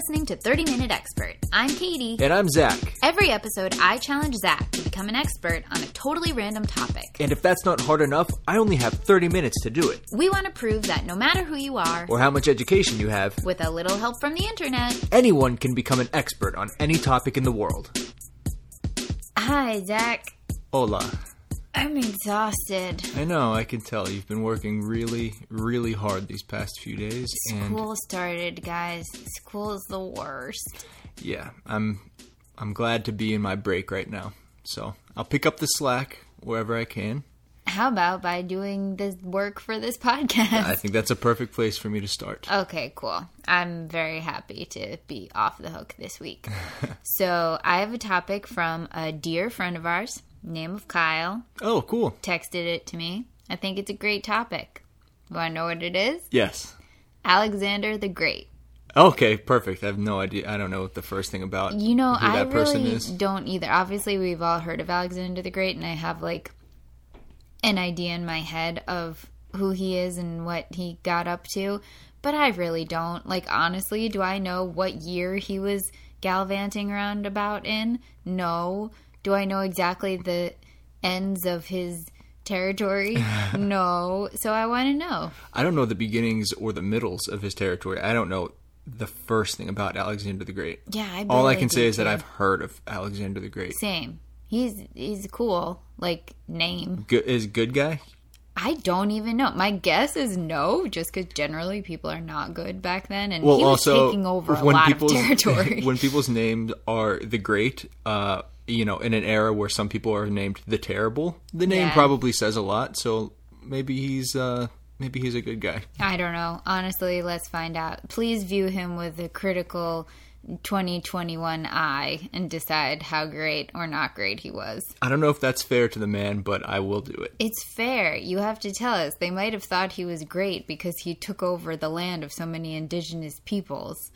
listening to 30 Minute Expert. I'm Katie. And I'm Zach. Every episode, I challenge Zach to become an expert on a totally random topic. And if that's not hard enough, I only have 30 minutes to do it. We want to prove that no matter who you are, Or how much education you have, with a little help from the internet. anyone can become an expert on any topic in the world. Hi, Zach. Hola. I'm exhausted. I know, I can tell you've been working really, really hard these past few days. And School started, guys. School is the worst. yeah, I'm I'm glad to be in my break right now. So I'll pick up the slack wherever I can. How about by doing the work for this podcast? I think that's a perfect place for me to start. Okay, cool. I'm very happy to be off the hook this week. so, I have a topic from a dear friend of ours, name of Kyle, Oh, cool. texted it to me. I think it's a great topic. Want to know what it is? Yes. Alexander the Great. Okay, perfect. I have no idea. I don't know what the first thing about You know, who I that person really is. don't either. Obviously, we've all heard of Alexander the Great, and I have like an idea in my head of who he is and what he got up to, but I really don't. Like, honestly, do I know what year he was gallivanting around about in? No. Do I know exactly the ends of his territory? no. So I want to know. I don't know the beginnings or the middles of his territory. I don't know the first thing about Alexander the Great. Yeah, I All I can say is that. I've heard of Alexander the Great. Same. He's he's cool. Like name. Good, is good guy? I don't even know. My guess is no, just because generally people are not good back then, and Well, he was also taking over a lot of territory. when people's names are the Great, uh, you know, in an era where some people are named the Terrible, the name Yeah. probably says a lot. So maybe he's uh, maybe he's a good guy. I don't know. Honestly, let's find out. Please view him with a critical 2021 eye and decide how great or not great he was. I don't know if that's fair to the man, but I will do it. It's fair. You have to tell us. They might have thought he was great because he took over the land of so many indigenous peoples.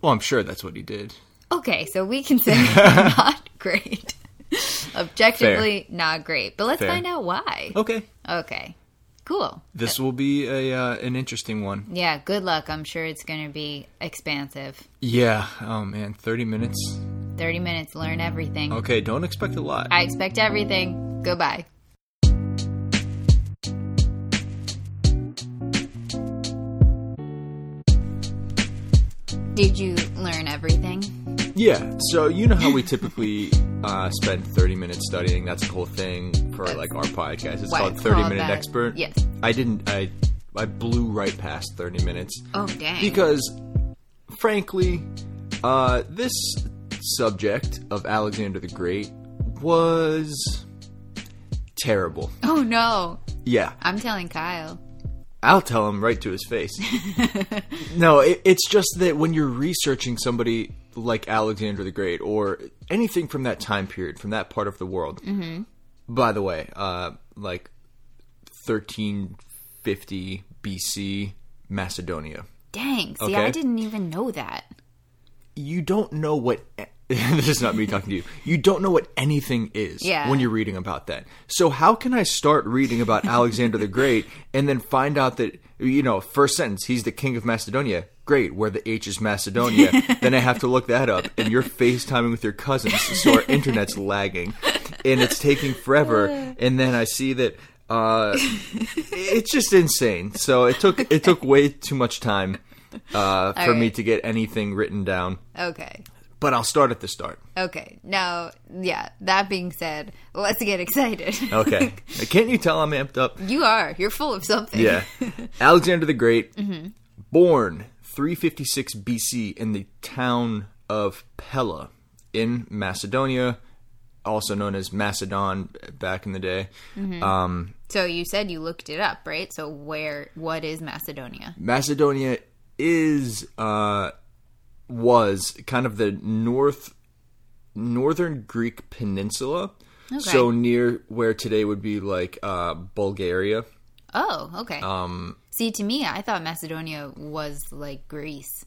Well, I'm sure that's what he did. Okay, so we can say not great. Objectively, not great. But let's Fair. find out why. Okay, Okay, cool. this will be a uh, an interesting one. Yeah, good luck. I'm sure it's going to be expansive. Yeah. Oh man, thirty minutes. 30 minutes, learn everything. Okay, don't expect a lot. I expect everything. Goodbye. Did you learn everything? Yeah, so you know how we typically uh, spend 30 minutes studying. That's the whole thing for like our podcast. It's why called it's 30 called Minute that. Expert. Yes. I didn't. I I blew right past 30 minutes Oh, dang. because, frankly, uh, this subject of Alexander the Great was terrible. oh, no. Yeah, I'm telling Kyle. I'll tell him right to his face. no, it, it's just that when you're researching somebody like Alexander the Great or anything from that time period, from that part of the world. Mm-hmm. By the way, uh, like 1350 BC, Macedonia. Dang. See, Okay. I didn't even know that. You don't know what. this is not me talking to you. You don't know what anything is Yeah. when you're reading about that. So how can I start reading about Alexander the Great and then find out that you know first sentence he's the king of Macedonia? Great, where the H is Macedonia. then I have to look that up, and you're FaceTiming with your cousins, so our internet's lagging, and it's taking forever. And then I see that uh, it's just insane. So it took it took way too much time uh, for me to get anything written down. Okay. But I'll start at the start. Okay. Now, yeah, that being said, let's get excited. Okay. Can't you tell I'm amped up? you are. You're full of something. Yeah. Alexander the Great, born 356 BC in the town of Pella in Macedonia, also known as Macedon back in the day. Um, So you said you looked it up, right? So where, what is Macedonia? Macedonia is uh was kind of the north northern Greek peninsula. So near where today would be like uh Bulgaria. Oh, okay. Um, See, to me, I thought Macedonia was like Greece,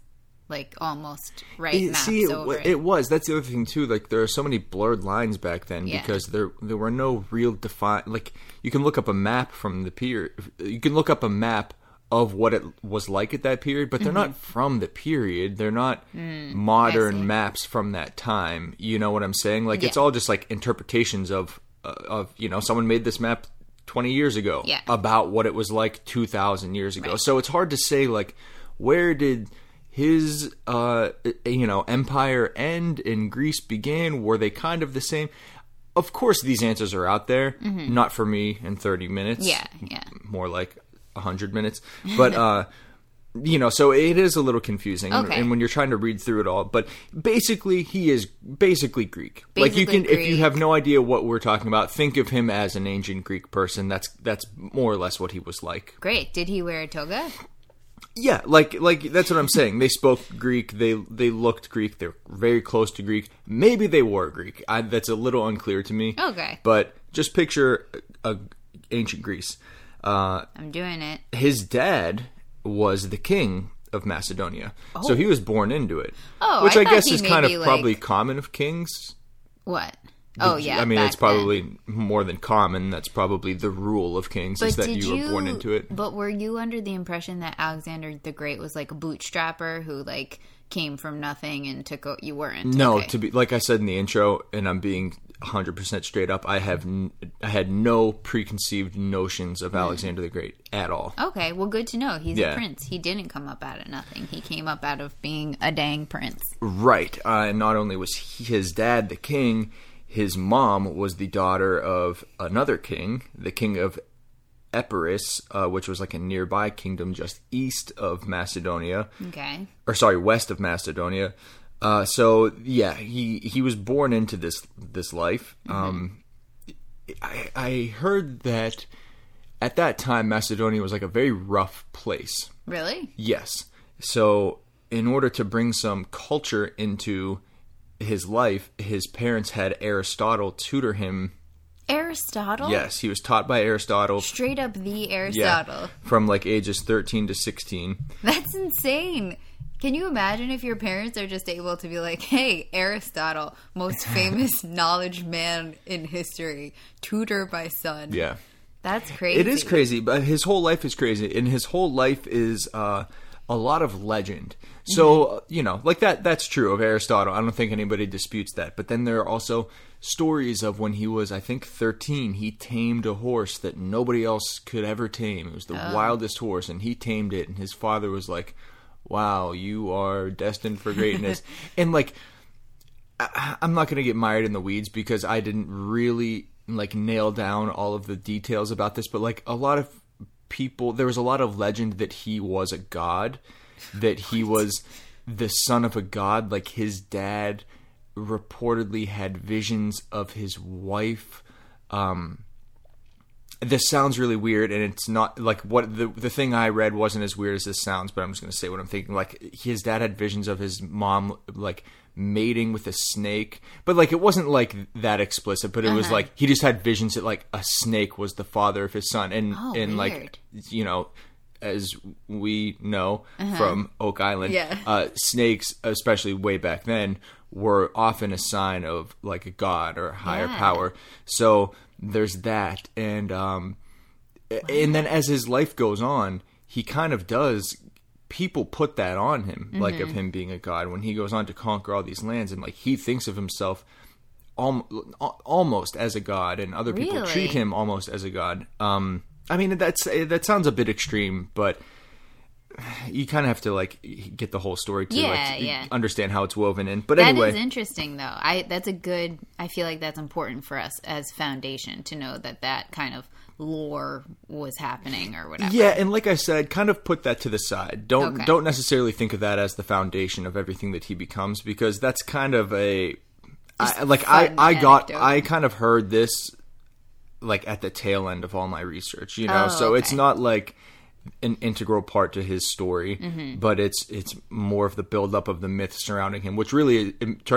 like almost right It- see, it, it. it was. That's the other thing too. Like there are so many blurred lines back then Yeah. because there there were no real defined. Like you can look up a map from the pier. You can look up a map of what it was like at that period, but they're not from the period. They're not modern maps from that time. You know what I'm saying? Like it's all just like interpretations of uh, of you know someone made this map 20 years ago Yeah. about what it was like 2000 years ago. Right. So it's hard to say like where did his uh you know empire end and Greece begin? Were they kind of the same? Of course these answers are out there, not for me in 30 minutes Mm-hmm. Yeah, yeah. more like 100 minutes but uh you know so it is a little confusing and- Okay. and when you're trying to read through it all but basically he is basically greek. Like you Basically can if you have no idea what we're talking about think of him as an ancient greek person. That's that's more or less what he was like. Great. Did he wear a toga? yeah like like that's what i'm saying. They spoke greek. They they looked greek. They're very close to greek. Maybe they were greek. I, that's a little unclear to me. Okay. but just picture a, a ancient greece. Uh I'm doing it. his dad was the king of Macedonia, so he oh. was born into it. Oh, which I I, guess is kind of maybe, probably common of kings. What? Oh yeah. I mean, it's then. probably more than common. That's probably the rule of kings is But that did you were born into it. But were you under the impression that Alexander the Great was like a bootstrapper who like came from nothing and took? O- you weren't. No, Okay. to be like I said in the intro, and I'm being 100 percent straight up. I have n- I had no preconceived notions of Alexander the Great at all. Okay, well, good to know. He's Yeah. a prince. He didn't come up out of nothing. He came up out of being a dang prince. Right. Uh, and not only was he, his dad the king, his mom was the daughter of another king, the king of Epirus, uh, which was like a nearby kingdom just east of Macedonia, Okay. or sorry, west of Macedonia. Uh, so yeah, he he was born into this this life. Um, I, I heard that at that time Macedonia was like a very rough place. Really? Yes. So, in order to bring some culture into his life, his parents had Aristotle tutor him. Aristotle? Yes, he was taught by Aristotle. Straight up the Aristotle. Yeah, Aristotle. from like ages 13 to 16. That's insane. Can you imagine if your parents are just able to be like, hey, Aristotle, most famous knowledge man in history, tutor my son? Yeah. That's crazy. It is crazy, but his whole life is crazy, and his whole life is uh, a lot of legend. So uh, you know, like that. That's true of Aristotle. I don't think anybody disputes that. But then there are also stories of when he was, I think, thirteen. He tamed a horse that nobody else could ever tame. It was the wildest horse, and he tamed it. And his father was like, "Wow, you are destined for greatness." and like, I- I'm not going to get mired in the weeds because I didn't really like nail down all of the details about this, but like a lot of people, there was a lot of legend that he was a god, that he was the son of a god. Like his dad reportedly had visions of his wife. Um, this sounds really weird, and it's not like what the the thing I read wasn't as weird as this sounds. But I'm just going to say what I'm thinking. Like his dad had visions of his mom like mating with a snake, but like it wasn't like that explicit. But it was Uh-huh. like he just had visions that like a snake was the father of his son, and Oh, and like you know. As we know from Oak Island, Uh-huh. Yeah. uh, snakes, especially way back then, were often a sign of like a god or a higher Yeah. power. So there's that, and um, and then as his life goes on, he kind of does. People put that on him, like Mm-hmm. of him being a god, when he goes on to conquer all these lands, and like he thinks of himself al- almost as a god, and other people Really? treat him almost as a god. Um, I mean, that's that sounds a bit extreme, but you kind of have to like get the whole story to Yeah, like yeah. understand how it's woven in. But That is anyway, interesting, though. I that's a good. I feel like that's important for us as foundation to know that that kind of lore was happening or whatever. Yeah, and like I said, kind of put that to the side. Don't Okay. don't necessarily think of that as the foundation of everything that he becomes because that's kind of a I, like I I got anecdote. I kind of heard this like at the tail end of all my research, you know. Oh, so it's not like an integral part to his story, Mm-hmm. but it's it's more of the buildup of the myth surrounding him, which really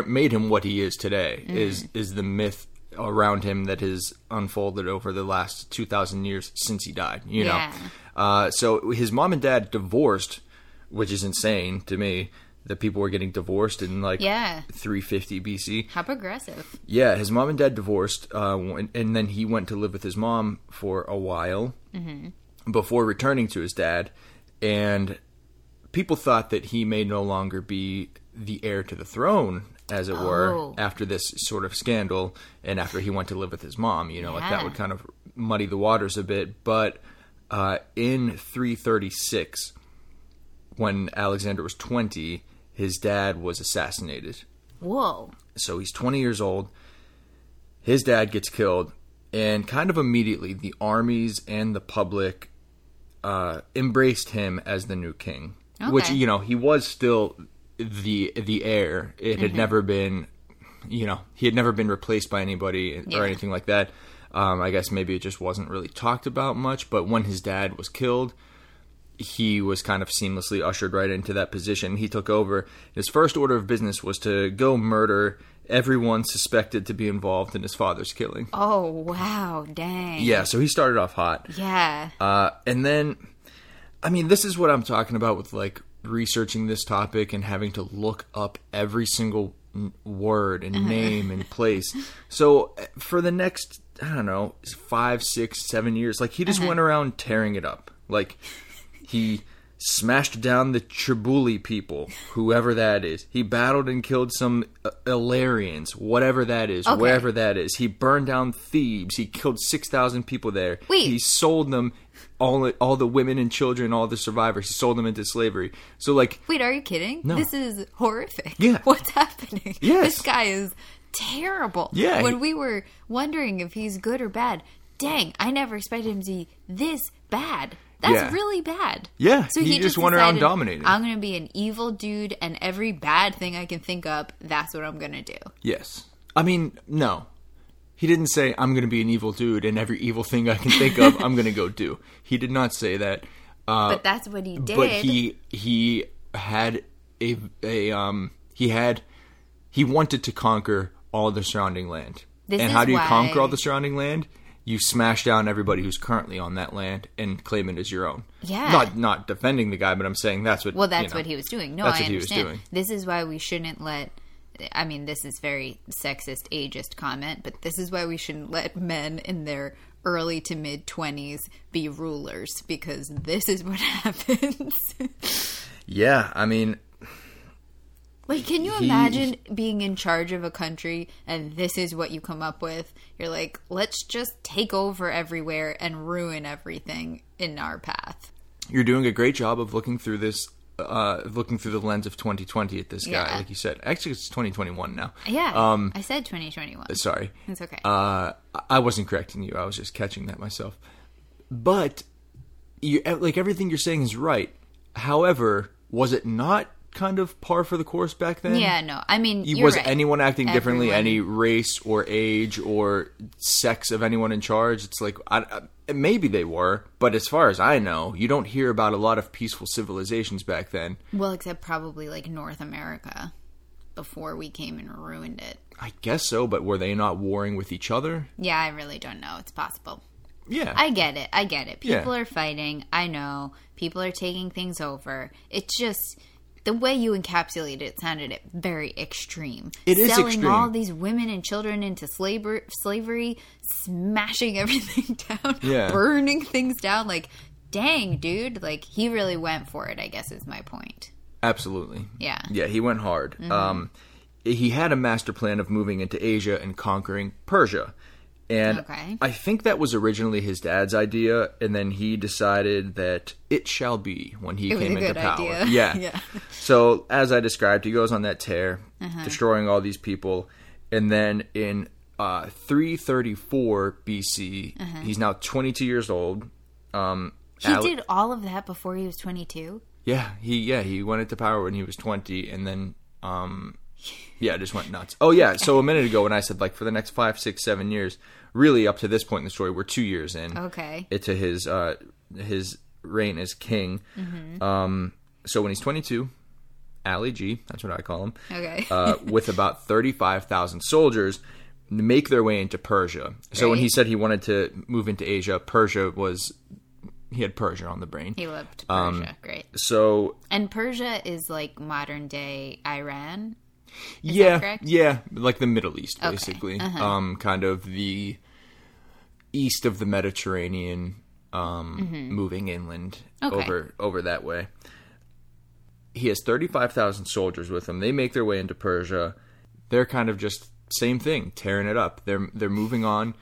made him what he is today. Mm-hmm. Is is the myth around him that has unfolded over the last two thousand years since he died? You know. Uh, so his mom and dad divorced, which is insane to me that people were getting divorced in like Yeah. 350 BC. How progressive. Yeah, his mom and dad divorced, uh, and then he went to live with his mom for a while before returning to his dad. and people thought that he may no longer be the heir to the throne, as it were, Oh. after this sort of scandal, and after he went to live with his mom. You know, like that would kind of muddy the waters a bit. But uh, in 336, when Alexander was 20, his dad was assassinated. Whoa. So he's 20 years old. His dad gets killed, and kind of immediately, the armies and the public uh, embraced him as the new king. Which you know he was still the the heir. It Mm-hmm. had never been, you know, he had never been replaced by anybody Yeah. or anything like that. Um, I guess maybe it just wasn't really talked about much. But when his dad was killed, he was kind of seamlessly ushered right into that position. He took over. His first order of business was to go murder everyone suspected to be involved in his father's killing. Oh wow, dang. Yeah, so he started off hot. Yeah. Uh, and then, I mean, this is what I'm talking about with like researching this topic and having to look up every single word and name and place. So for the next, I don't know, five, six, seven years, like he just went around tearing it up. Like he smashed down the Triballi people, whoever that is. He battled and killed some uh, Illyrians, whatever that is, Okay. wherever that is. He burned down Thebes. He killed 6,000 people there. Wait. He sold them all all the women and children, all the survivors. He sold them into slavery. So like Wait, are you kidding? No. This is horrific. Yeah. What's happening? Yes. This guy is terrible. Yeah, When he- we were wondering if he's good or bad, dang, I never expected him to be this bad. That's Yeah. really bad. Yeah, So he he, just went around dominating. I'm going to be an evil dude, and every bad thing I can think up, that's what I'm going to do. yes. I mean, no. He didn't say I'm going to be an evil dude and every evil thing I can think of I'm going to go do. He did not say that. Uh, But that's what he did. but he he had a a um he had he wanted to conquer all the surrounding land. This and how do you why- conquer all the surrounding land? You smash down everybody who's currently on that land and claim it as your own. Yeah. Not not defending the guy, but I'm saying that's what Well, you that's know. what he was doing. No, That's I what he was understand. doing. This is why we shouldn't let. I mean, this is very sexist, ageist comment, but this is why we shouldn't let men in their early to mid twenties be rulers because this is what happens. Yeah, I mean, like, can you imagine being in charge of a country and this is what you come up with? You're like, let's just take over everywhere and ruin everything in our path. you're doing a great job of looking through this uh looking through the lens of 2020 at this guy Yeah. like you said actually it's 2021 now Yeah, um I said 2021. sorry It's okay. uh i wasn't correcting you i was just catching that myself but you like everything you're saying is right however was it not kind of par for the course back then yeah, no, I mean, was right. anyone acting differently Everyone- any race or age or sex of anyone in charge it's like I, I- maybe they were but as far as i know you don't hear about a lot of peaceful civilizations back then Well, except probably like North America before we came and ruined it. i guess so but were they not warring with each other Yeah, I really don't know. It's possible. yeah I get it. I get it. People Yeah. are fighting. I know. People are taking things over. It's just the way you encapsulated it sounded very extreme. It is Selling extreme. all these women and children into slavery, slavery, smashing everything down, Yeah. burning things down. Like, dang, dude. Like, he really went for it, I guess is my point. Absolutely. Yeah. Yeah, he went hard. Um, he had a master plan of moving into Asia and conquering Persia. And Okay. I think that was originally his dad's idea, and then he decided that it shall be when he It came into power. idea. Yeah. Yeah. So, as I described, he goes on that tear, Uh-huh. destroying all these people. And then in uh, 334 BC, he's now 22 years old. Um, Uh-huh. He Ale- did all of that before he was 22. yeah, he yeah he went into power when he was twenty, and then um, yeah, I just went nuts. Oh yeah, so a minute ago when I said like for the next five, six, seven years, really up to this point in the story, we're two years in. Okay. Into his uh his reign as king. Mm-hmm. Um, so when he's twenty two, Ali G, that's what I call him. Okay. uh, with about thirty five thousand soldiers. Make their way into Persia. So when he said he wanted to move into Asia, Persia was he had Persia on the brain. he loved um, Persia. Great. So And Persia is like modern day Iran. Yeah, correct? yeah, like the Middle East, Okay, basically. uh-huh. Um, kind of the east of the Mediterranean um, moving inland Okay. over over that way. He has thirty five thousand soldiers with him. They make their way into Persia. They're kind of just same thing, tearing it up. They're they're moving on.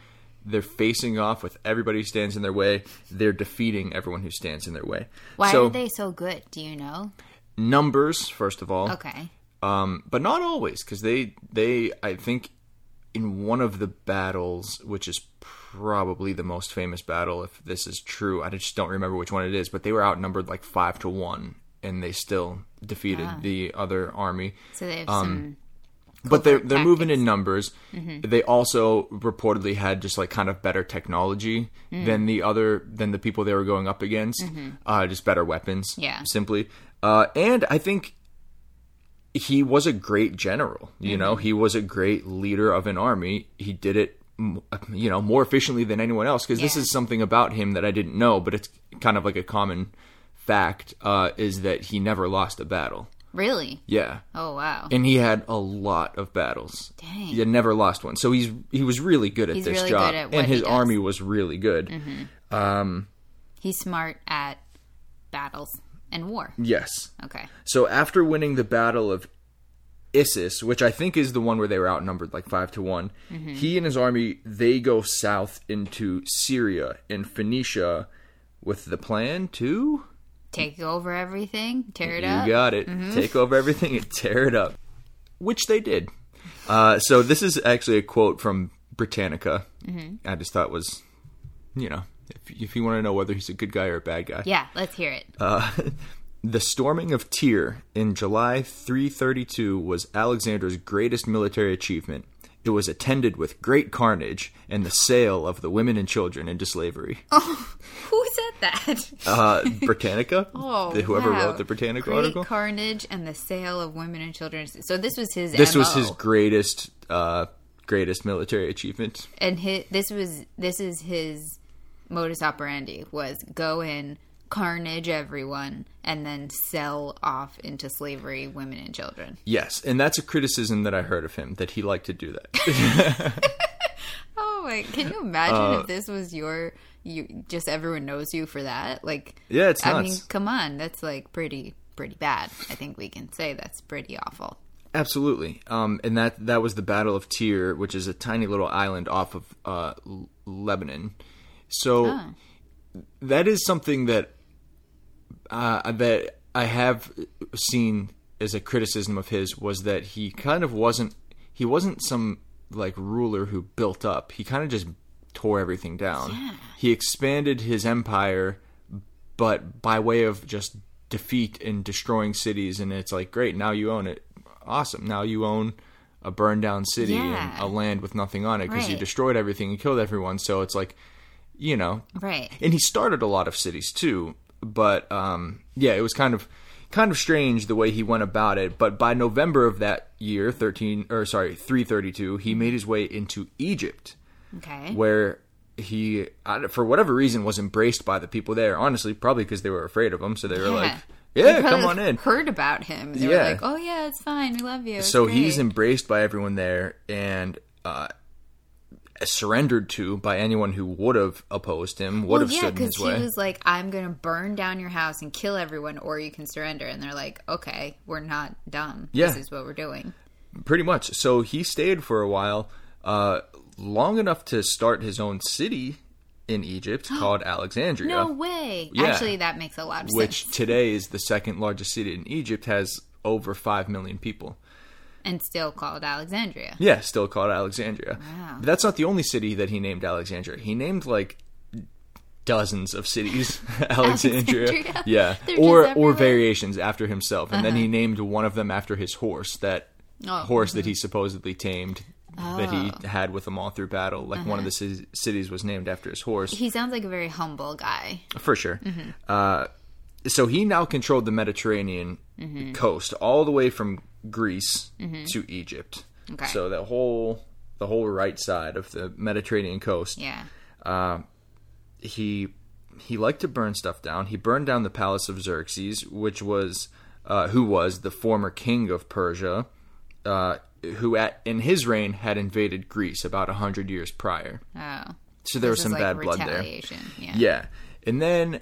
They're facing off with everybody who stands in their way. They're defeating everyone who stands in their way. Why so are they so good? Do you know? numbers first of all, Okay. Um, but not always because they they I think in one of the battles, which is probably the most famous battle, if this is true, I just don't remember which one it is, but they were outnumbered like five to one, and they still defeated the other army. So they have Um, some. But they're they're moving in numbers. They also reportedly had just like kind of better technology than the other than the people they were going up against. Uh, just better weapons. Yeah. simply. Uh, and I think he was a great general. You know, he was a great leader of an army. He did it, you know, more efficiently than anyone else. Because this is something about him that I didn't know, but it's kind of like a common fact uh, is that he never lost a battle. Really? Yeah Oh wow. and he had a lot of battles. Dang. He had never lost one. So he's he was really good at He's this really job, good at and his. Mm-hmm. army was really good. He's smart at battles and war. Yes. Okay. So after winning the battle of Issus, which I think is the one where they were outnumbered like five to one, Mm-hmm. he and his army they go south into Syria and Phoenicia with the plan to Take over everything. Tear it You up. You got it. Take over everything and tear it up. Which they did. Uh, so this is actually a quote from Britannica. I just thought was, you know, if, if you want to know whether he's a good guy or a bad guy. Yeah. Let's hear it. Uh, the storming of Tyre in July 332 was Alexander's greatest military achievement. It was attended with great carnage and the sale of the women and children into slavery. Oh, Who said that? Uh, Britannica? Oh, The- whoever wow. wrote the Britannica Great article? carnage and the sale of women and children. So this was his. this was his greatest uh greatest military achievement and his, this was this is his modus operandi was go in carnage everyone and then sell off into slavery women and children. Yes and that's a criticism that i heard of him that he liked to do that. Oh my can you imagine Uh, if this was your you just everyone knows you for that? Like Yeah, it's i mean come on that's like pretty pretty bad. I think we can say that's pretty awful. Absolutely. Um and that that was the battle of Tyre which is a tiny little island off of uh lebanon so Oh. that is something that uh that i have seen as a criticism of his was that he kind of wasn't he wasn't some like ruler who built up. He kind of just tore everything down. He expanded his empire but by way of just defeat and destroying cities and it's like great now you own it. Awesome. Now you own a burned down city Yeah. and a land with nothing on it because you destroyed everything and killed everyone. So it's like you know. Right. And he started a lot of cities too but um yeah it was kind of kind of strange the way he went about it but by november of that year 13 or sorry 332 he made his way into egypt. Okay. Where he for whatever reason was embraced by the people there honestly probably because they were afraid of him so they were like yeah come on in. heard about him. They Yeah. were like oh yeah it's fine. We love you. It's so he's embraced by everyone there and uh surrendered to by anyone who would have opposed him would Well, have yeah, stood in his he was like, "I'm gonna burn down your house and kill everyone, or you can surrender." And they're like, "Okay, we're not dumb. Yeah. This is what we're doing." Pretty much. So he stayed for a while, uh, long enough to start his own city in Egypt called Alexandria, No way. Yeah. Actually, that makes a lot of which sense. today is the second largest city in Egypt, has over 5 million people. And still called Alexandria. Yeah, still called Alexandria. Wow. But that's not the only city that he named Alexandria. He named like dozens of cities Alexandria. Alexandria? Yeah. They're or or variations after himself. And then Uh-huh. he named one of them after his horse, that Oh, horse that he supposedly tamed that Oh. he had with him all through battle. Like one of the ci- cities was named after his horse. He sounds like a very humble guy. For sure. Mm-hmm. Uh, so he now controlled the Mediterranean Mm-hmm. coast, all the way from Greece to Egypt. Okay. So the whole the whole right side of the Mediterranean coast. Yeah. He he liked to burn stuff down. He burned down the palace of Xerxes, which was uh, who was the former king of Persia, uh, who at in his reign had invaded Greece about a hundred years prior. Oh. So there was This is some like bad blood there. Yeah. Yeah. and then.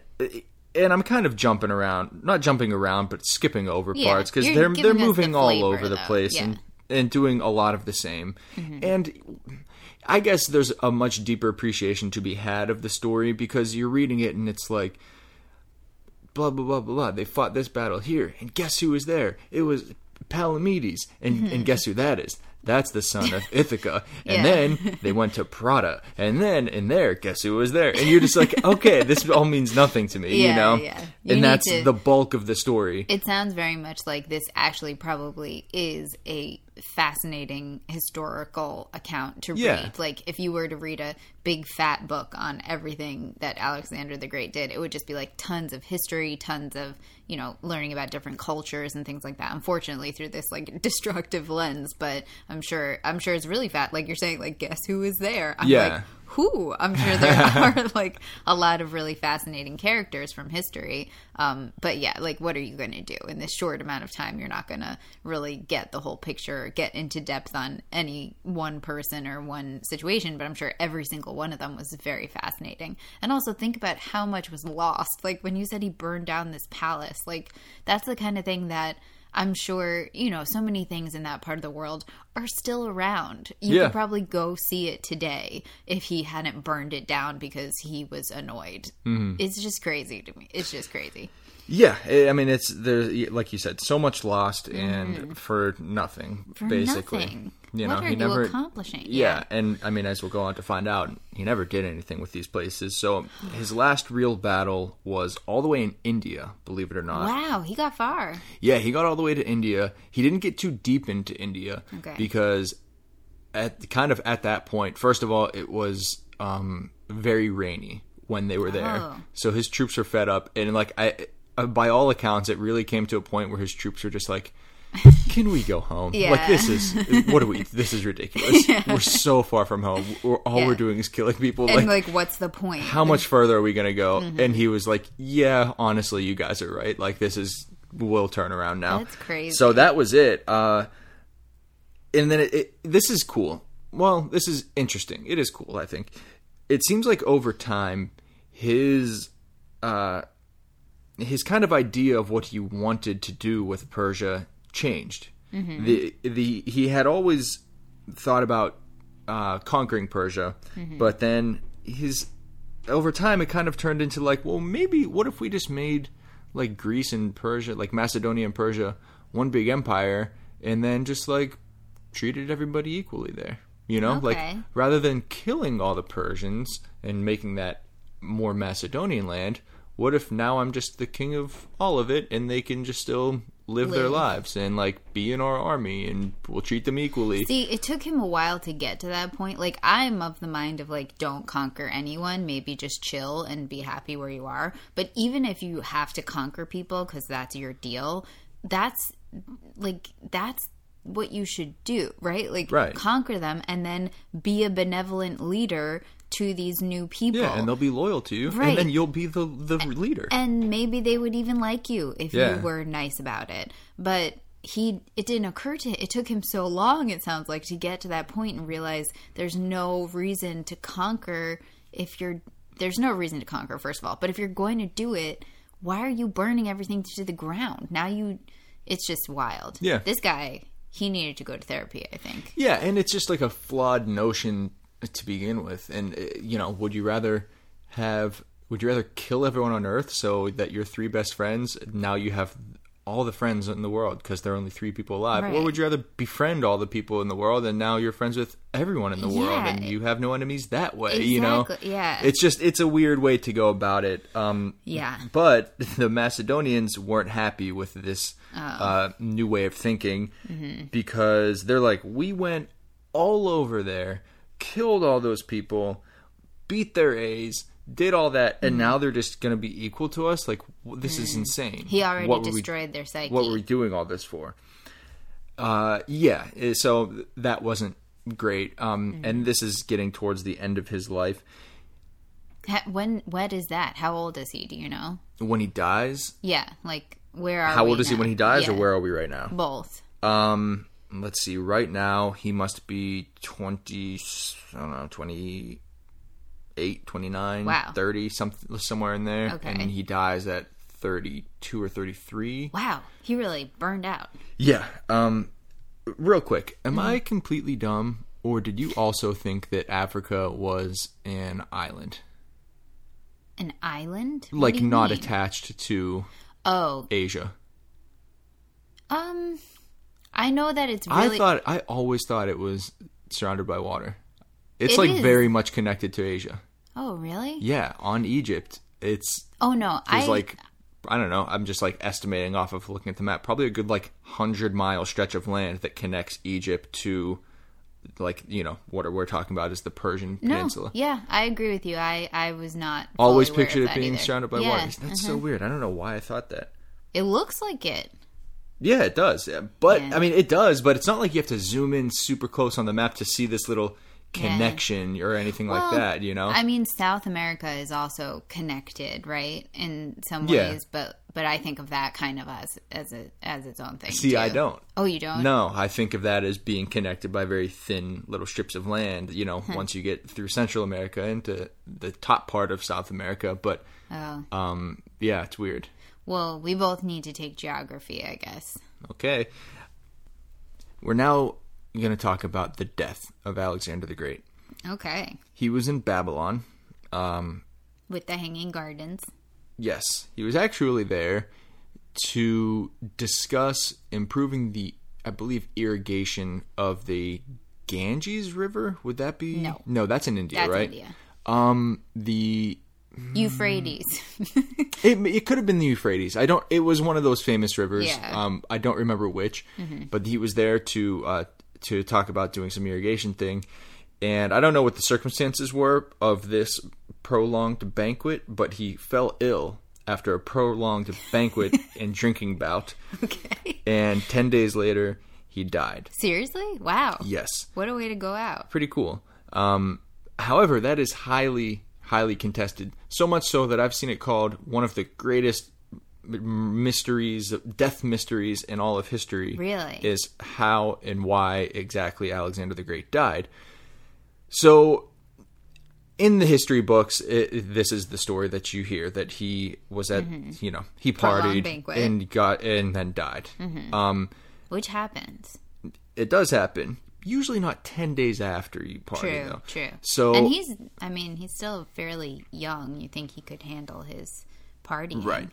And I'm kind of jumping around, not jumping around, but skipping over Yeah, parts because they're they're us the moving all flavor, over the though. place Yeah. and and doing a lot of the same. Mm-hmm. And I guess there's a much deeper appreciation to be had of the story because you're reading it and it's like blah blah blah blah blah. They fought this battle here, and guess who was there? It was Palamedes, and and mm-hmm. guess who that is? That's the son of Ithaca. And Yeah. then they went to Prada, and then in there, guess who was there? And you're just like, okay, this all means nothing to me, you know? yeah. You and that's to- the bulk of the story. It sounds very much like this actually probably is a fascinating historical account to Yeah. read. Like if you were to read a big fat book on everything that Alexander the Great did, it would just be like tons of history, tons of, you know, learning about different cultures and things like that. Unfortunately through this like destructive lens, but I'm sure I'm sure it's really fat like you're saying like guess who is there? I'm Yeah. like who? I'm sure there are like a lot of really fascinating characters from history. Um, but yeah like what are you going to do in this short amount of time? You're not going to really get the whole picture or get into depth on any one person or one situation but i'm sure every single one of them was very fascinating. And also think about how much was lost. Like when you said he burned down this palace like that's the kind of thing that I'm sure, you know, so many things in that part of the world are still around. You Yeah. could probably go see it today if he hadn't burned it down because he was annoyed. Mm-hmm. It's just crazy to me. It's just crazy. Yeah, I I mean, it's there's like you said, so much lost and for nothing, Mm-hmm. For basically. nothing. You what know, are he never accomplishing? Yeah, and I mean, as we'll go on to find out, he never did anything with these places. So his last real battle was all the way in India, believe it or not. Wow, he got far. Yeah, he got all the way to India. He didn't get too deep into India Okay. because at kind of at that point, first of all, it was um, very rainy when they were there. Oh. So his troops were fed up, and like I, uh, by all accounts, it really came to a point where his troops were just like. Can we go home? Like this is what are we? This is ridiculous. We're so far from home. We're, all Yeah. we're doing is killing people. And like like, what's the point? how much further are we gonna go? Mm-hmm. And he was like, "Yeah, honestly, you guys are right. Like this is we'll turn around now." That's crazy. So that was it. Uh, and then it, it, this is cool. Well, this is interesting. It is cool. I think it seems like over time, his uh, his kind of idea of what he wanted to do with Persia changed. Mm-hmm. The the he had always thought about uh, conquering Persia, Mm-hmm. but then his over time it kind of turned into like, well, maybe what if we just made like Greece and Persia, like Macedonia and Persia, one big empire, and then just like treated everybody equally there. You know, like rather than killing all the Persians and making that more Macedonian land, what if now I'm just the king of all of it and they can just still live, their lives and like be in our army and we'll treat them equally. See, it took him a while to get to that point. Like, I'm of the mind of, like, don't conquer anyone. Maybe just chill and be happy where you are. But even if you have to conquer people because that's your deal, that's, like, that's what you should do, right? Like, Right. conquer them and then be a benevolent leader to these new people. yeah, and they'll be loyal to you, Right. and then you'll be the the leader. and maybe they would even like you if Yeah. you were nice about it but he it didn't occur to it took him so long it sounds like to get to that point and realize there's no reason to conquer if you're there's no reason to conquer first of all but if you're going to do it why are you burning everything to the ground now you it's just wild Yeah. this guy he needed to go to therapy i think Yeah, and it's just like a flawed notion to begin with. And uh, you know, would you rather have would you rather kill everyone on Earth so that your three best friends now you have all the friends in the world because there are only three people alive, or would you rather befriend all the people in the world and now you're friends with everyone in the world and you have no enemies that way? You know, yeah. It's just it's a weird way to go about it. Um, Yeah. but the Macedonians weren't happy with this Oh. uh, new way of thinking Mm-hmm. because they're like, we went all over there, killed all those people, beat their A's, did all that, and now they're just going to be equal to us. Like this is insane. Mm-hmm. he already What were we- destroyed their psyche what were we doing all this for? Uh, yeah. eh, So that wasn't great. Um, Mm-hmm. and this is getting towards the end of his life. When what is that how old is he do you know When he dies, yeah like where are how old is he when he dies, or where are we right now? both Um, let's see. Right now, he must be twenty. I don't know, twenty 28, 29, Wow. 30, something somewhere in there. Okay. And he dies at 32 or 33. Wow, he really burned out. Yeah. Um, real quick, am Mm-hmm. I completely dumb, or did you also think that Africa was an island, An island? What like not mean? attached to Oh, Asia? um, I know that it's really. I thought I always thought it was surrounded by water. It's It like is. very much connected to Asia. oh, really? Yeah, on Egypt, it's Oh no, I like I don't know. I'm just like estimating off of looking at the map. Probably a good like hundred mile stretch of land that connects Egypt to like you know what we're talking about is the Persian no. Peninsula. Yeah, I agree with you. I I was not Always pictured it being either. surrounded by yeah, water. That's so uh-huh. weird. I don't know why I thought that. It looks like it. Yeah, it does. But Yeah. I mean, it does. But it's not like you have to zoom in super close on the map to see this little Yeah. connection or anything like that. You know? I mean, South America is also connected, right? In some Yeah. ways, but but I think of that kind of as as a as its own thing. See, I don't. Oh, you don't? No, I think of that as being connected by very thin little strips of land. You know, once you get through Central America into the top part of South America. But Oh. um, yeah, it's weird. Well, we both need to take geography, I guess. Okay, we're now going to talk about the death of Alexander the Great. Okay. He was in Babylon. With the hanging gardens. Yes, he was actually there to discuss improving the, I believe, irrigation of the Ganges River. Would that be? No. no, that's in India, That's right? India. Um, the Euphrates. it, it could have been the Euphrates. I don't. It was one of those famous rivers. Yeah. Mm-hmm. Um, I don't remember which, but he was there to uh to talk about doing some irrigation thing, and I don't know what the circumstances were of this prolonged banquet, but he fell ill after a prolonged banquet and drinking bout, okay. and ten days later he died. Seriously? Wow. Yes. What a way to go out. pretty cool. Um, however, that is highly, highly contested. So much so that I've seen it called one of the greatest mysteries, death mysteries in all of history. Really? Is how and why exactly Alexander the Great died. So, in the history books, it, this is the story that you hear that he was at, you know, he Mm-hmm. Partied. Mm-hmm. and got and then died. Um, Which happens. it does happen. Usually not ten days after you party, True, though. true. So and he's, I mean, he's still fairly young. You think he could handle his party. Right.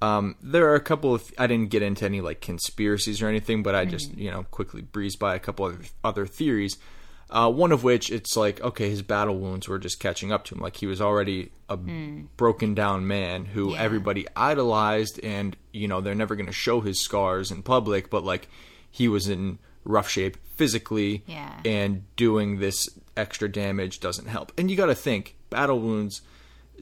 Um, there are a couple of. I didn't get into any like conspiracies or anything, but I just Mm-hmm. you know quickly breezed by a couple of other theories. Uh, one of which it's like okay, his battle wounds were just catching up to him. Like he was already a broken down man who. Yeah. everybody idolized, and you know they're never going to show his scars in public, but like he was in rough shape physically, Yeah. and doing this extra damage doesn't help. And you got to think battle wounds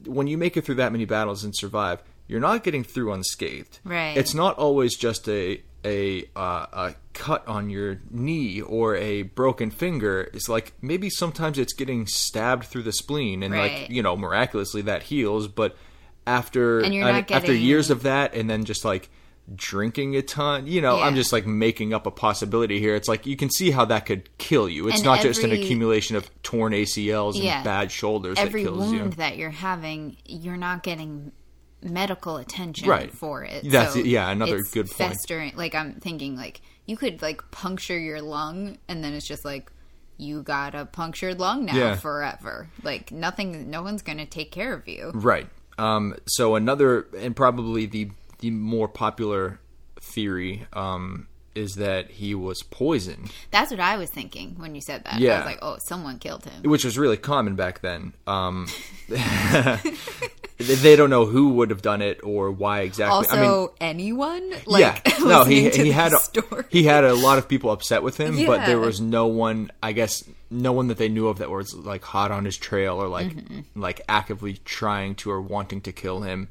when you make it through that many battles and survive, you're not getting through unscathed. Right. It's not always just a a uh, a cut on your knee or a broken finger. It's like maybe sometimes it's getting stabbed through the spleen, and Right. like you know miraculously that heals. But after uh, after years of that, and then just like drinking a ton you know i'm just like making up a possibility here it's like you can see how that could kill you it's And not just an accumulation of torn acls and Yeah. bad shoulders Every that kills wound you that you're having, you're not getting medical attention Right. for it. That's- So yeah, another good point. Festering, like I'm thinking, like you could like puncture your lung, and then it's just like you got a punctured lung now Yeah. forever. Like nothing, no one's gonna take care of you. Right. Um, so another, and probably the the more popular theory um, is that he was poisoned, That's what I was thinking when you said that. Yeah. I was like, oh, someone killed him. which was really common back then. Um, they don't know who would have done it or why exactly. Also, I mean, anyone? Like, yeah, no, he he had a, story. he had a lot of people upset with him, but there was no one, I guess, no one that they knew of that was like hot on his trail or like Mm-hmm. like actively trying to or wanting to kill him.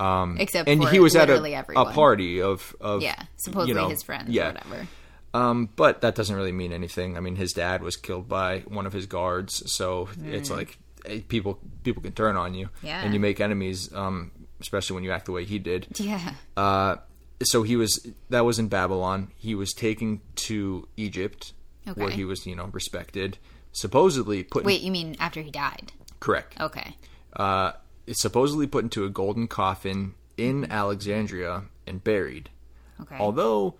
Um, Except and for he was at a, literally a party of of yeah, supposedly you know, his friends yeah. or whatever. Um, but that doesn't really mean anything. I mean, his dad was killed by one of his guards, so it's like eh, people people can turn on you, Yeah. and you make enemies, um, especially when you act the way he did. Yeah. Uh, so he was that was in Babylon. He was taken to Egypt, where he was you know respected. Supposedly put. Wait, you mean after he died? Correct. Okay. Uh, it's supposedly put into a golden coffin in Alexandria and buried. Okay. Although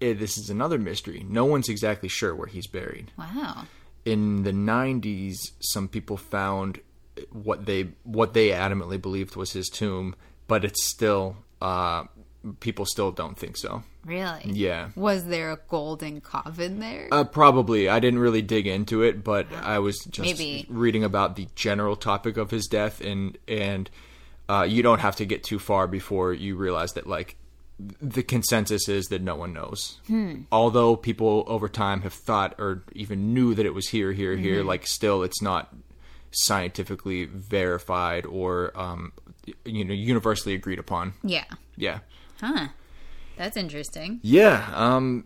eh, this is another mystery, no one's exactly sure where he's buried. wow. In the 90s, some people found what they what they adamantly believed was his tomb, but it's still uh, people still don't think so. Really? Yeah. Was there a golden coffin there? Uh, probably. I didn't really dig into it, but I was just Maybe. reading about the general topic of his death, and and uh, you don't have to get too far before you realize that like the consensus is that no one knows. Although people over time have thought or even knew that it was here, here, here, like still it's not scientifically verified or um, you know universally agreed upon. yeah. Yeah. Huh. That's interesting. Yeah. Um.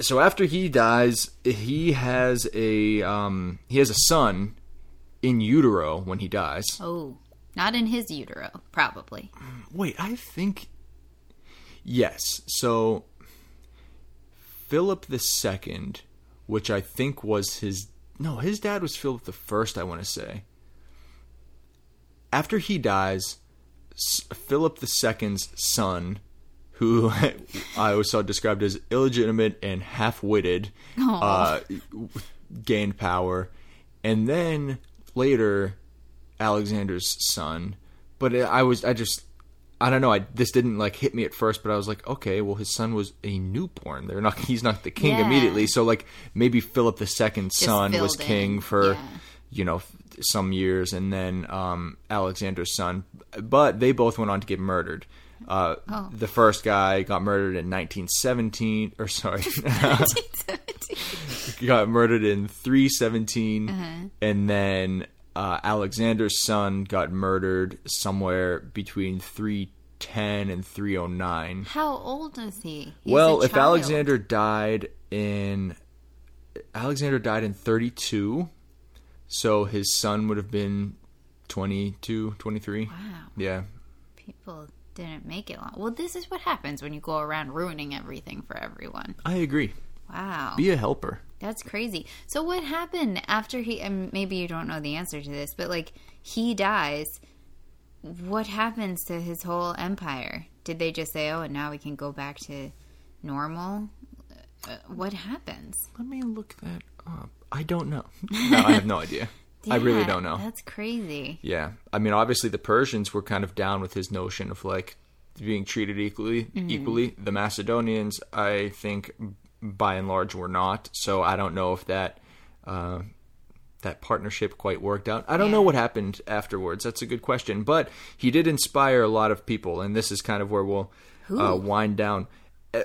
So after he dies, he has a um he has a son in utero when he dies. Oh, not in his utero, probably. Wait, I think yes. So Philip the Second, which I think was his no, his dad was Philip the First. I want to say. After he dies, S- Philip the Second's son, who I always saw described as illegitimate and half-witted, uh, gained power, and then later Alexander's son. But I was I just I don't know. I this didn't like hit me at first, but I was like, okay, well, his son was a newborn. They're not. He's not the king Yeah. immediately. So like maybe Philip the Second's son was in. king for Yeah. you know some years, and then um, Alexander's son. But they both went on to get murdered. Uh, Oh. The first guy got murdered in 1917, or sorry, got murdered in 317, Uh-huh. and then uh, Alexander's son got murdered somewhere between 310 and 309. How old is he? He's well, if. Alexander died in Alexander died in 32, so his son would have been 22, 23. Wow. Yeah. People didn't make it long. Well, this is what happens when you go around ruining everything for everyone. I agree. Wow. Be a helper. That's crazy. So what happened after he and maybe you don't know the answer to this, but like he dies, what happens to his whole empire? Did they just say, "Oh, and now we can go back to normal?" Uh, what happens? Let me look that up. I don't know. No, I have no idea. I really don't know. That's crazy. Yeah, I mean, obviously the Persians were kind of down with his notion of like being treated equally. Mm-hmm. Equally, the Macedonians, I think, by and large, were not. So I don't know if that uh, that partnership quite worked out. I don't know what happened afterwards. That's a good question, but he did inspire a lot of people, and this is kind of where we'll uh, wind down. E-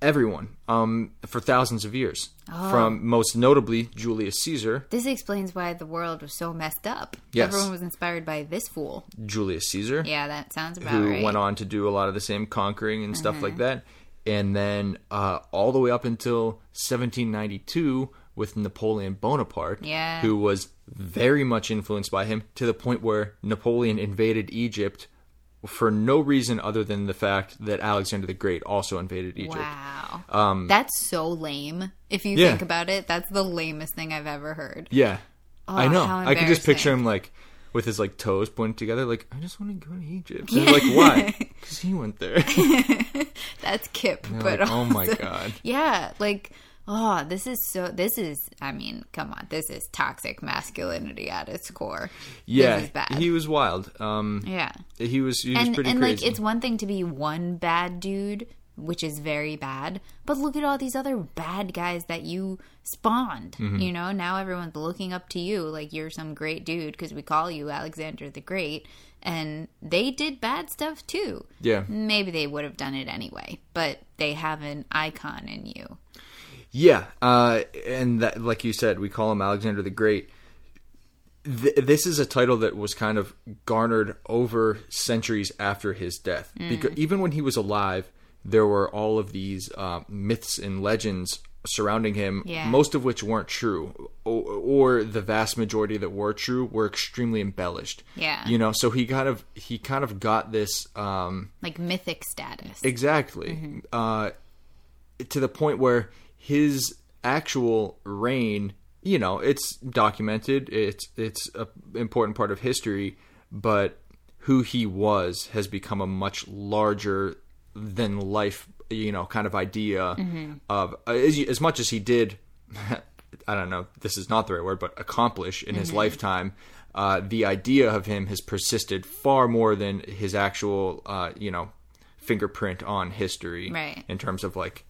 Everyone, um, for thousands of years, Oh. from most notably Julius Caesar. This explains why the world was so messed up. Yes. Everyone was inspired by this fool. Julius Caesar. Yeah, that sounds about who right. Mm-hmm. went on to do a lot of the same conquering and stuff like that. And then uh, all the way up until 1792 with Napoleon Bonaparte, Yeah. who was very much influenced by him to the point where Napoleon invaded Egypt for no reason other than the fact that Alexander the Great also invaded Egypt. Wow. That's so lame. If you Um, Yeah. think about it, that's the lamest thing I've ever heard. Yeah. I know. Oh, I can just picture him like with his like toes pointed together, like I just want to go to Egypt. They're like, why? Because he went there. That's Kip, but like, oh my god. Yeah, like oh, this is so. This is. I mean, come on, this is toxic masculinity at its core. Yeah, this is bad. he was wild. Um, yeah, he was he was and pretty and crazy. like it's one thing to be one bad dude, which is very bad, but look at all these other bad guys that you spawned. Mm-hmm. You know, now everyone's looking up to you like you're some great dude because we call you Alexander the Great, and they did bad stuff too. yeah, Maybe they would have done it anyway, but they have an icon in you. Yeah, uh, and that, like you said, we call him Alexander the Great. Th- this is a title that was kind of garnered over centuries after his death, Mm. because even when he was alive, there were all of these uh, myths and legends surrounding him, Yeah. most of which weren't true, or, or the vast majority that were true were extremely embellished. Yeah. you know, so he kind of he kind of got this. Um, Like mythic status. Exactly. Uh, to the point where his actual reign, you know, it's documented. It's it's a important part of history, but who he was has become a much larger than life, you know, kind of idea of as, as much as he did. I don't know. This is not the right word, but accomplish in his lifetime. Uh, the idea of him has persisted far more than his actual, uh, you know, fingerprint on history Right. in terms of like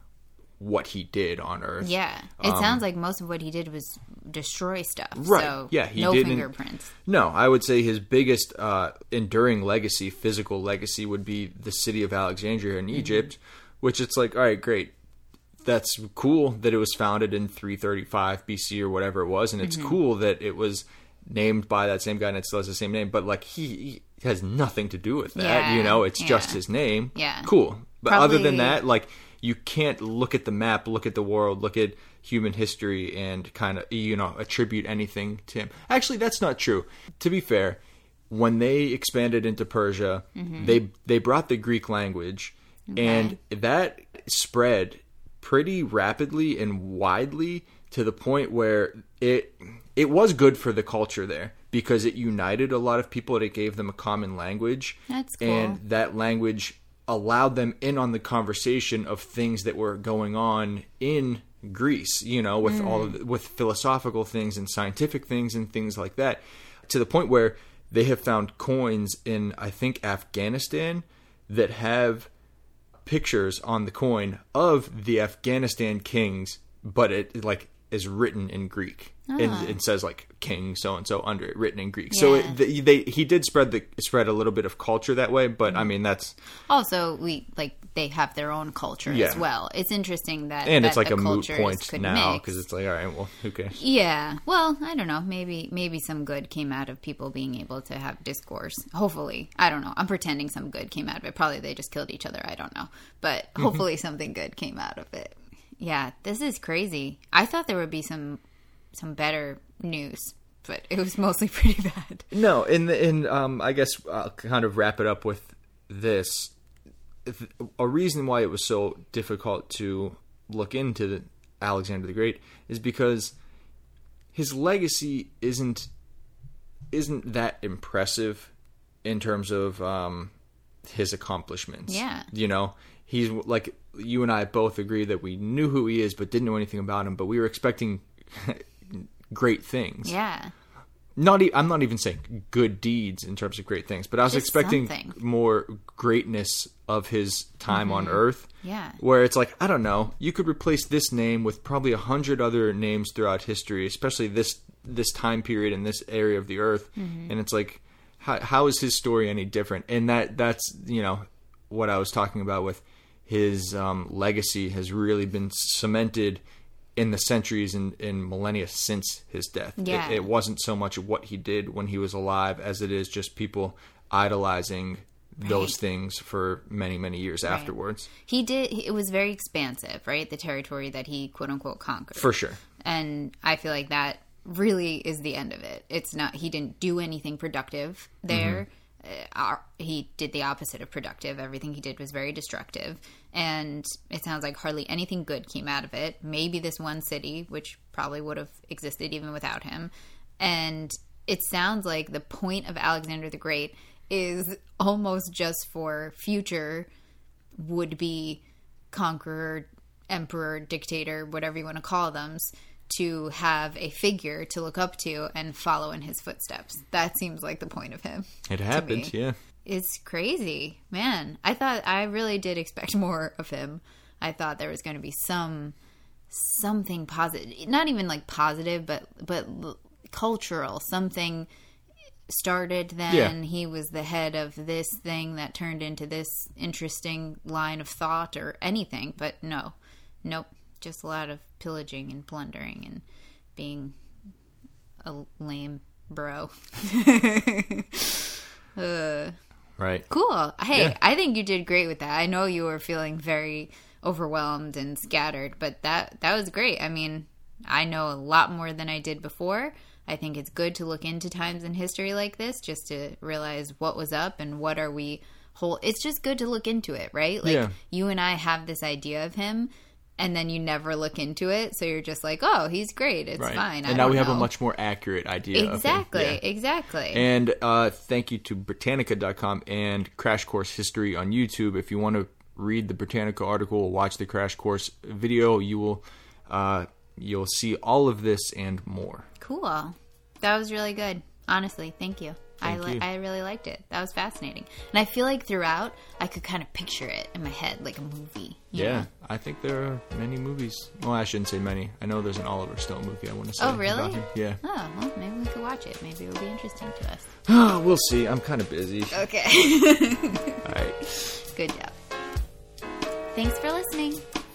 what he did on Earth. Yeah, it sounds like most of what he did was destroy stuff. Um, Right. So Yeah, he no didn't- fingerprints. No, I would say his biggest uh, enduring legacy, physical legacy, would be the city of Alexandria in Egypt, which it's like, all right, great. That's cool that it was founded in 335 BC or whatever it was, and it's cool that it was named by that same guy and it still has the same name, but like he, he has nothing to do with that, Yeah, you know, it's just his name. Yeah. Cool. But other than that, like you can't look at the map, look at the world, look at human history, and kind of you know attribute anything to him. Actually, that's not true. To be fair, when they expanded into Persia, Mm-hmm. they they brought the Greek language, and that spread pretty rapidly and widely to the point where it it was good for the culture there because it united a lot of people and it gave them a common language That's cool. and that language allowed them in on the conversation of things that were going on in Greece, you know, with all of the, with philosophical things and scientific things and things like that, to the point where they have found coins in I think Afghanistan that have pictures on the coin of the Afghanistan kings, but it like is written in Greek. And it says like king so and so under it, written in Greek. So it, they, they he did spread the spread a little bit of culture that way, but I mean that's Also, we like they have their own culture as well. It's interesting that and that it's like a moot point now because it's like all right, well, who cares? Yeah. Well, I don't know. Maybe maybe some good came out of people being able to have discourse. Hopefully. I don't know. I'm pretending some good came out of it. Probably they just killed each other. I don't know. But Mm-hmm. hopefully something good came out of it. Yeah, this is crazy. I thought there would be some some better news, but it was mostly pretty bad. No, and in um, I guess I'll kind of wrap it up with this. A reason why it was so difficult to look into Alexander the Great is because his legacy isn't isn't that impressive in terms of um, his accomplishments. Yeah. you know, he's like you and I both agree that we knew who he is, but didn't know anything about him. But we were expecting great things Yeah. not e- I'm not even saying good deeds in terms of great things, but I was Just expecting something. more greatness of his time on Earth. Mm-hmm. Yeah. Where it's like I don't know, you could replace this name with probably a hundred other names throughout history, especially this this time period in this area of the Earth, Mm-hmm. and it's like how how is his story any different? And that that's you know what I was talking about with his um, legacy has really been cemented in the centuries and, and millennia since his death. It- Yeah. it wasn't so much what he did when he was alive as it is just people idolizing those Right. things for many many years afterwards He did it was very expansive, right? The territory that he quote unquote conquered. for sure and I feel like that really is the end of it. It's not he didn't do anything productive there. Uh, he did the opposite of productive. Everything he did was very destructive, and it sounds like hardly anything good came out of it. Maybe this one city, which probably would have existed even without him, and it sounds like the point of Alexander the Great is almost just for future would be conqueror, emperor, dictator, whatever you want to call them, to have a figure to look up to and follow in his footsteps. That seems like the point of him. it happened yeah It's crazy, man. I thought I really did expect more of him. I thought there was going to be some something positive, not even like positive, but but l- cultural, something started then Yeah. he was the head of this thing that turned into this interesting line of thought or anything but no nope just a lot of pillaging and plundering and being a lame bro. Uh, right. cool. Hey Yeah. i think you did great with that. I know you were feeling very overwhelmed and scattered but that that was great. I mean i know a lot more than i did before. I think it's good to look into times in history like this just to realize what was up and what are we whole it's just good to look into it right? Like Yeah. you and i have this idea of him and then you never look into it. So you're just like, oh, he's great. It's Right. fine. I And now we have know. a much more accurate idea. exactly, Yeah. exactly. And uh, thank you to Britannica.com and Crash Course History on YouTube. If you want to read the Britannica article or watch the Crash Course video, you will uh, you'll see all of this and more. Cool. That was really good. Honestly, thank you. I li- I really liked it. That was fascinating. And I feel like throughout I could kind of picture it in my head like a movie. Yeah, know? I think there are many movies. Well, I shouldn't say many. I know there's an Oliver Stone movie I want to say. Oh, really? Yeah. Oh, well, maybe we could watch it. Maybe it'll be interesting to us. we'll see. I'm kind of busy. Okay. All right. Good job. Thanks for listening.